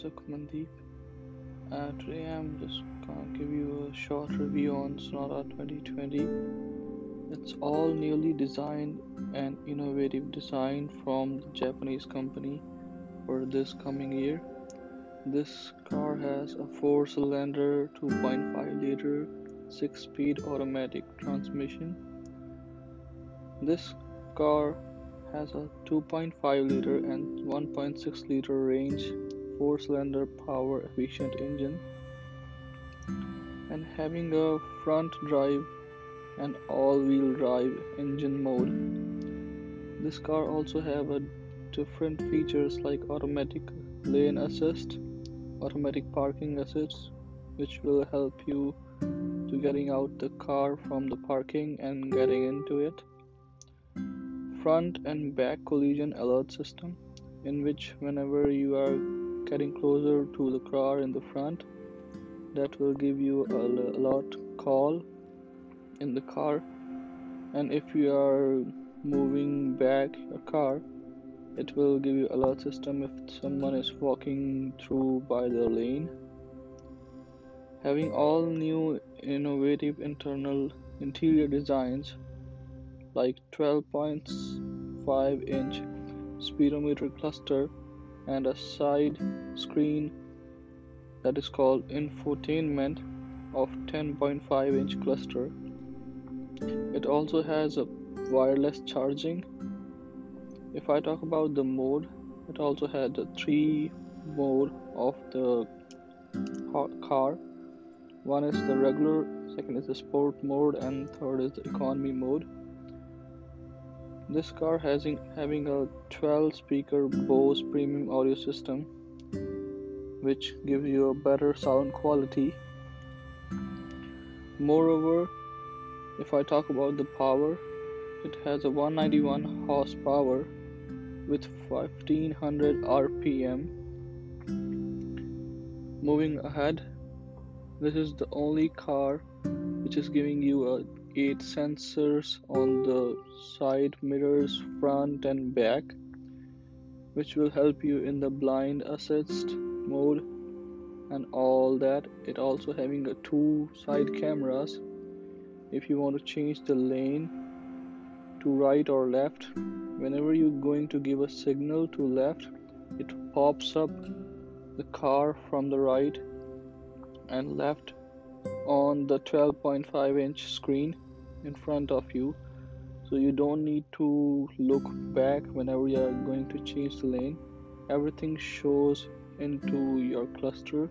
Sukhmandeep. Uh, today I'm just gonna give you a short review on Sonata 2020. It's all newly designed and innovative design from the Japanese company for this coming year. This car has a 4 cylinder 2.5 liter 6 speed automatic transmission. This car has a 2.5 liter and 1.6 liter range 4 cylinder power efficient engine and having a front drive and all wheel drive engine mode. This car also have a different features like automatic lane assist automatic parking assist which will help you to getting out the car from the parking and getting into it. Front and back collision alert system in which whenever you are getting closer to the car in the front. That will give you a lot call in the car. And if you are moving back your car it will give you alert system if someone is walking through by the lane. Having all new innovative internal interior designs like 12.5 inch speedometer cluster and a side screen that is called infotainment of 10.5 inch cluster. It also has a wireless charging. If i talk about the mode it also had the three mode of the car. One is the regular second is the sport mode and third is the economy mode this car has having a 12 speaker Bose premium audio system which gives you a better sound quality. Moreover, if I talk about the power, it has a 191 horsepower with 1500 RPM. Moving ahead, this is the only car which is giving you a 8 sensors on the side mirrors front and back which will help you in the blind assist mode and all that. It also having a two side cameras. If you want to change the lane to right or left whenever you're going to give a signal to left it pops up the car from the right and left on the 12.5 inch screen in front of you. So you don't need to look back whenever you are going to change the lane. Everything shows into your cluster.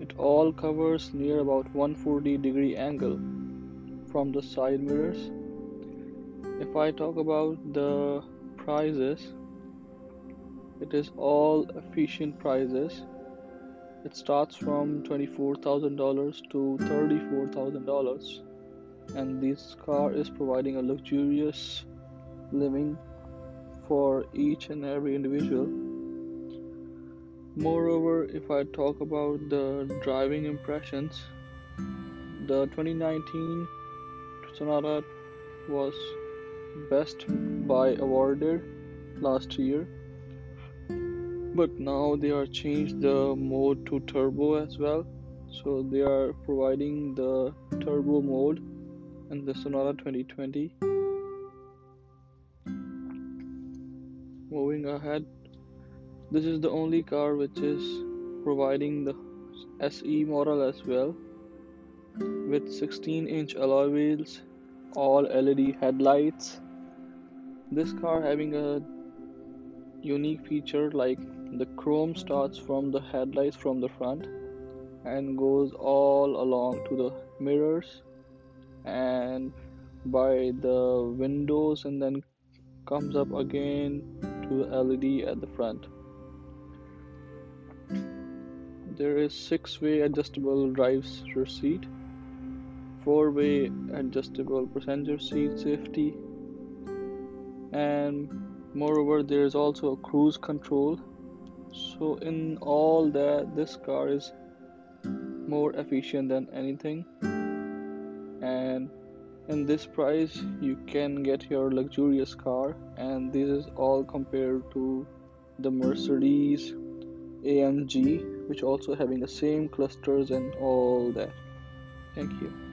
It all covers near about 140 degree angle from the side mirrors. If i talk about the prices it is all efficient prices it starts from $24,000 to $34,000 and this car is providing a luxurious living for each and every individual. Moreover, if I talk about the driving impressions, the 2019 Sonata was best by awarded last year but now they are changed the mode to turbo as well. So they are providing the turbo mode in the sonata 2020 moving ahead this is the only car which is providing the SE model as well with 16 inch alloy wheels all LED headlights. This car having a unique feature like the chrome starts from the headlights from the front and goes all along to the mirrors and by the windows and then comes up again to the LED at the front. There is six way adjustable driver seat, four way adjustable passenger seat safety, and moreover there is also a cruise control. So in all that this car is more efficient than anything. And in this price you can get your luxurious car. And this is all compared to the mercedes AMG which also having the same clusters and all that. Thank you